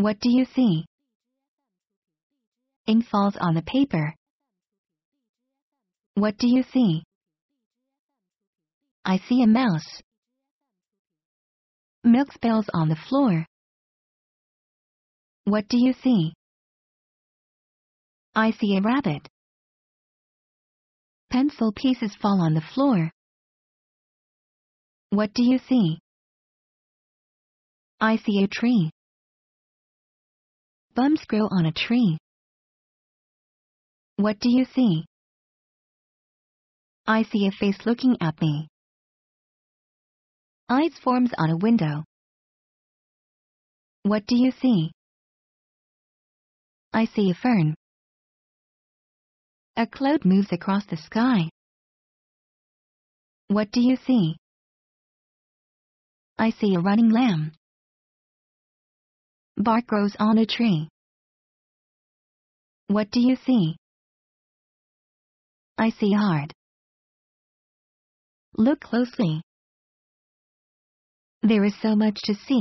What do you see? Ink falls on the paper. What do you see? I see a mouse. Milk spills on the floor. What do you see? I see a rabbit. Pencil pieces fall on the floor. What do you see? I see a tree. Bumps grow on a tree. What do you see? I see a face looking at me. Eyes forms on a window. What do you see? I see a fern. A cloud moves across the sky. What do you see? I see a running lamb. Bark grows on a tree. What do you see? I see hard. Look closely. There is so much to see.